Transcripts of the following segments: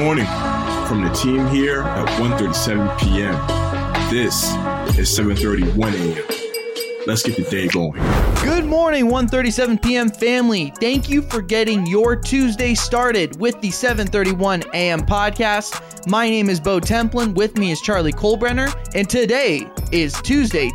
morning from the team here at 1.37 p.m. This is 7.31 a.m. Let's get the day going. Good morning, 1:37 p.m. family. Thank you for getting your Tuesday started with the 7:31 a.m. podcast. My name is Bo Templin. With me is Charlie Colbrenner, and today is Tuesday,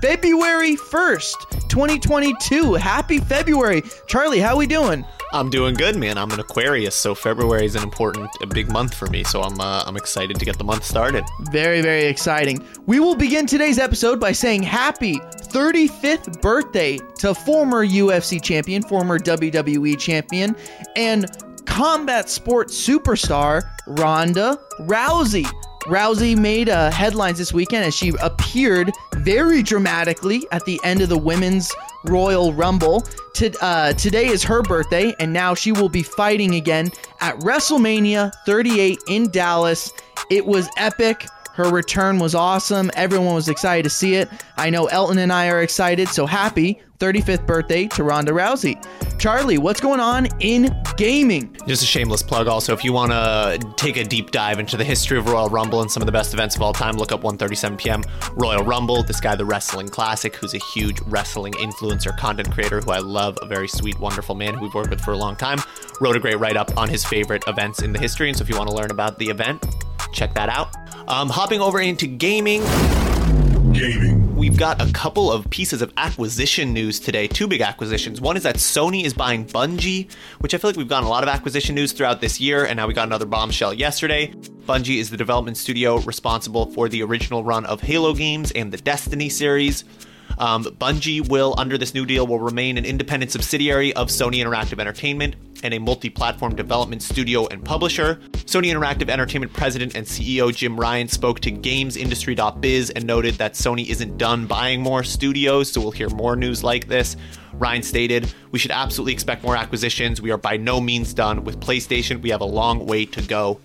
February 1st, 2022. Happy February. Charlie, how are we doing? I'm doing good, man. I'm an Aquarius, so February is an important, a big month for me. So I'm, uh, I'm excited to get the month started. Very, very exciting. We will begin today's episode by saying happy 35th birthday to former UFC champion, former WWE champion, and combat sports superstar Ronda Rousey. Rousey made uh, headlines this weekend as she appeared very dramatically at the end of the women's Royal Rumble. Uh, today is her birthday, and now she will be fighting again at WrestleMania 38 in Dallas. It was epic. Her return was awesome. Everyone was excited to see it. I know Elton and I are excited, so happy 35th birthday to Ronda Rousey. Charlie, what's going on in gaming? Just a shameless plug also, if you want to take a deep dive into the history of Royal Rumble and some of the best events of all time, look up 1:37 p.m. Royal Rumble. This guy, the Wrestling Classic, who's a huge wrestling influencer, content creator who I love, a very sweet, wonderful man who we've worked with for a long time, wrote a great write-up on his favorite events in the history. And so if you want to learn about the event, check that out. Um, hopping over into gaming. Gaming. Got a couple of pieces of acquisition news today. Two big acquisitions. One is that Sony is buying Bungie, which I feel like we've gotten a lot of acquisition news throughout this year, and now we got another bombshell yesterday. Bungie is the development studio responsible for the original run of Halo games and the Destiny series. Um, Bungie will, under this new deal, will remain an independent subsidiary of Sony Interactive Entertainment and a multi-platform development studio and publisher. Sony Interactive Entertainment president and CEO Jim Ryan spoke to GamesIndustry.biz and noted that Sony isn't done buying more studios, so we'll hear more news like this. Ryan stated, "We should absolutely expect more acquisitions. We are by no means done with PlayStation. We have a long way to go."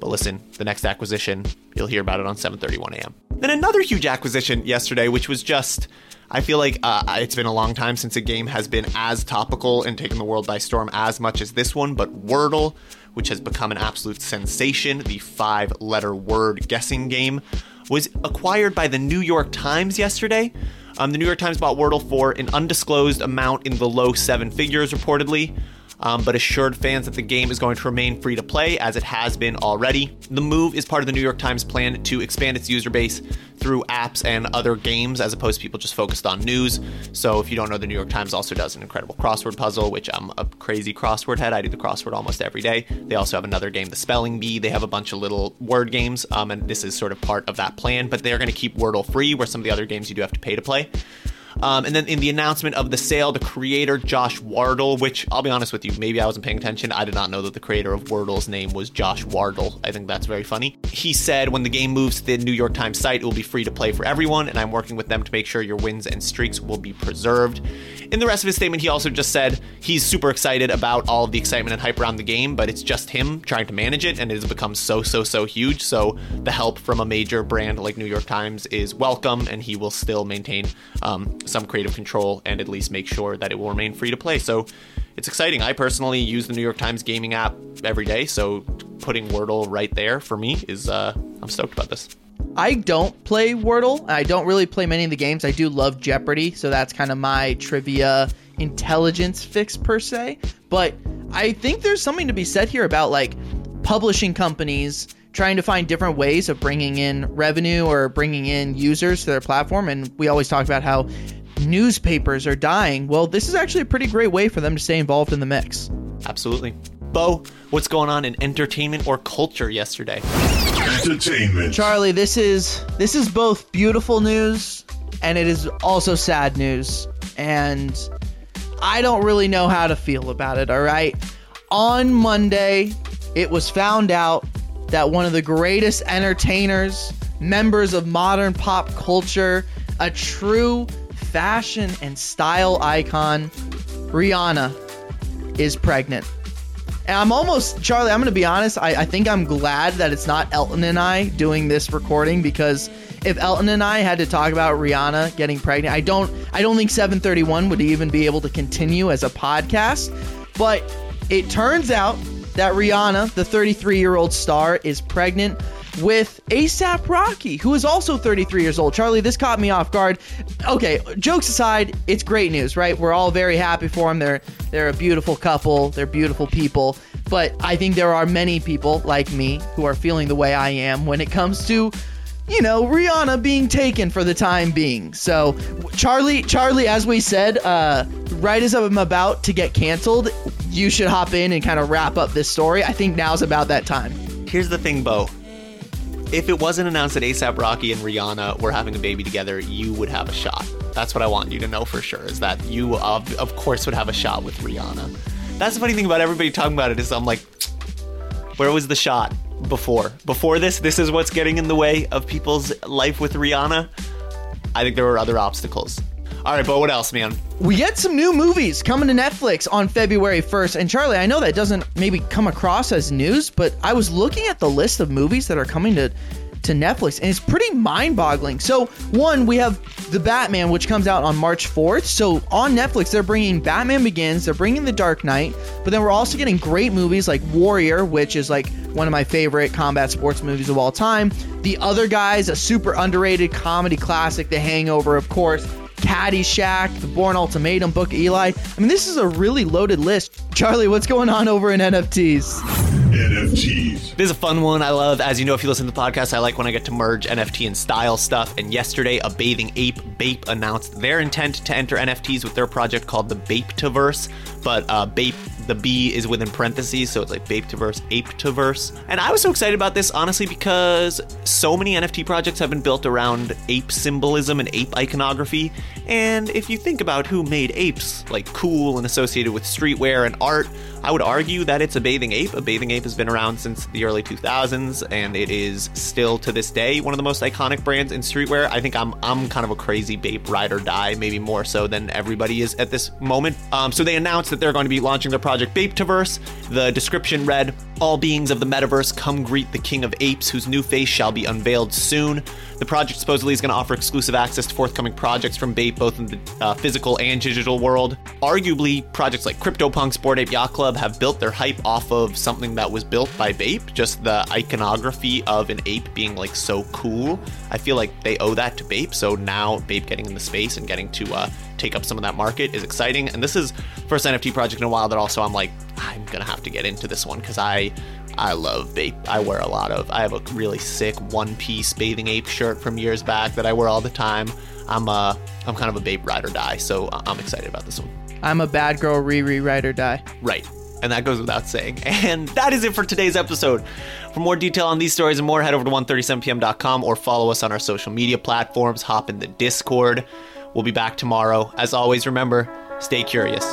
But listen, the next acquisition, you'll hear about it on 7:31 a.m. Then another huge acquisition yesterday, which was just I feel like uh, it's been a long time since a game has been as topical and taken the world by storm as much as this one, but Wordle, which has become an absolute sensation, the five letter word guessing game, was acquired by the New York Times yesterday. Um, the New York Times bought Wordle for an undisclosed amount in the low seven figures, reportedly um, but assured fans that the game is going to remain free to play as it has been already. The move is part of the New York Times plan to expand its user base through apps and other games as opposed to people just focused on news. So if you don't know, the New York Times also does an incredible crossword puzzle, which I'm a crazy crossword head. I do the crossword almost every day. They also have another game, the Spelling Bee. They have a bunch of little word games, um, and this is sort of part of that plan. But they're going to keep Wordle free, where some of the other games you do have to pay to play. Um, and then in the announcement of the sale, the creator Josh Wardle, which I'll be honest with you, maybe I wasn't paying attention. I did not know that the creator of Wordle's name was Josh Wardle. I think that's very funny. He said when the game moves to the New York Times site, it will be free to play for everyone, and I'm working with them to make sure your wins and streaks will be preserved. In the rest of his statement, he also just said he's super excited about all of the excitement and hype around the game, but it's just him trying to manage it, and it has become so, so, so huge. So the help from a major brand like New York Times is welcome, and he will still maintain um, some creative control and at least make sure that it will remain free to play. So it's exciting. I personally use the New York Times gaming app every day, so putting Wordle right there for me is uh, I'm stoked about this. I don't play Wordle. I don't really play many of the games. I do love Jeopardy, so that's kind of my trivia intelligence fix per se. But I think there's something to be said here about like publishing companies trying to find different ways of bringing in revenue or bringing in users to their platform. And we always talk about how newspapers are dying. Well, this is actually a pretty great way for them to stay involved in the mix. Absolutely. Bo, what's going on in entertainment or culture yesterday? Entertainment. Charlie, this is this is both beautiful news and it is also sad news. And I don't really know how to feel about it, all right? On Monday, it was found out that one of the greatest entertainers, members of modern pop culture, a true fashion and style icon, Rihanna, is pregnant. And I'm almost, Charlie, I'm going to be honest. I, I think I'm glad that it's not Elton and I doing this recording because if Elton and I had to talk about Rihanna getting pregnant, I don't, I don't think 731 would even be able to continue as a podcast. But it turns out that Rihanna, the 33 year old star, is pregnant with ASAP Rocky, who is also 33 years old. Charlie, this caught me off guard. Okay, jokes aside, it's great news, right? We're all very happy for them. They're they're a beautiful couple. They're beautiful people. But I think there are many people like me who are feeling the way I am when it comes to you know, Rihanna being taken for the time being. So, Charlie, Charlie, as we said, uh, right as I'm about to get canceled, you should hop in and kind of wrap up this story. I think now's about that time. Here's the thing, Bo. If it wasn't announced that ASAP Rocky and Rihanna were having a baby together, you would have a shot. That's what I want you to know for sure. Is that you, of, of course, would have a shot with Rihanna. That's the funny thing about everybody talking about it is I'm like, where was the shot? before. Before this, this is what's getting in the way of people's life with Rihanna. I think there were other obstacles. All right, but what else, man? We get some new movies coming to Netflix on February 1st. And Charlie, I know that doesn't maybe come across as news, but I was looking at the list of movies that are coming to to Netflix, and it's pretty mind boggling. So, one, we have The Batman, which comes out on March 4th. So, on Netflix, they're bringing Batman Begins, they're bringing The Dark Knight, but then we're also getting great movies like Warrior, which is like one of my favorite combat sports movies of all time. The Other Guys, a super underrated comedy classic, The Hangover, of course. Caddyshack, The Bourne Ultimatum, Book Eli. I mean, this is a really loaded list. Charlie, what's going on over in NFTs? NFTs. This is a fun one. I love, as you know, if you listen to the podcast, I like when I get to merge NFT and style stuff. And yesterday, a bathing ape, Bape, announced their intent to enter NFTs with their project called the Bapetiverse. But uh, Bape the B is within parentheses, so it's like Bapetiverse, Apetiverse. And I was so excited about this, honestly, because so many NFT projects have been built around ape symbolism and ape iconography. And if you think about who made apes, like cool and associated with streetwear and art, I would argue that it's a bathing ape. A bathing ape has been around since the early 2000s, and it is still to this day one of the most iconic brands in streetwear. I think I'm I'm kind of a crazy Bape ride or die, maybe more so than everybody is at this moment. Um, so they announced that they're going to be launching their project Bapetiverse. The description read, "All beings of the metaverse, come greet the King of Apes, whose new face shall be unveiled soon." The project supposedly is going to offer exclusive access to forthcoming projects from Bape, both in the uh, physical and digital world. Arguably, projects like CryptoPunks, Bored Ape Yacht Club have built their hype off of something that was built by Bape, just the iconography of an ape being like so cool. I feel like they owe that to Bape, so now Bape getting in the space and getting to uh, take up some of that market is exciting. And this is first NFT project in a while that also I'm like, I'm gonna have to get into this one because I I love Bape. I wear a lot of. I have a really sick one piece bathing ape shirt from years back that I wear all the time. I'm uh I'm kind of a Bape ride or die, so I'm excited about this one. I'm a bad girl Riri ride or die. Right. And that goes without saying. And that is it for today's episode. For more detail on these stories and more, head over to 137pm.com or follow us on our social media platforms. Hop in the Discord. We'll be back tomorrow. As always, remember, stay curious.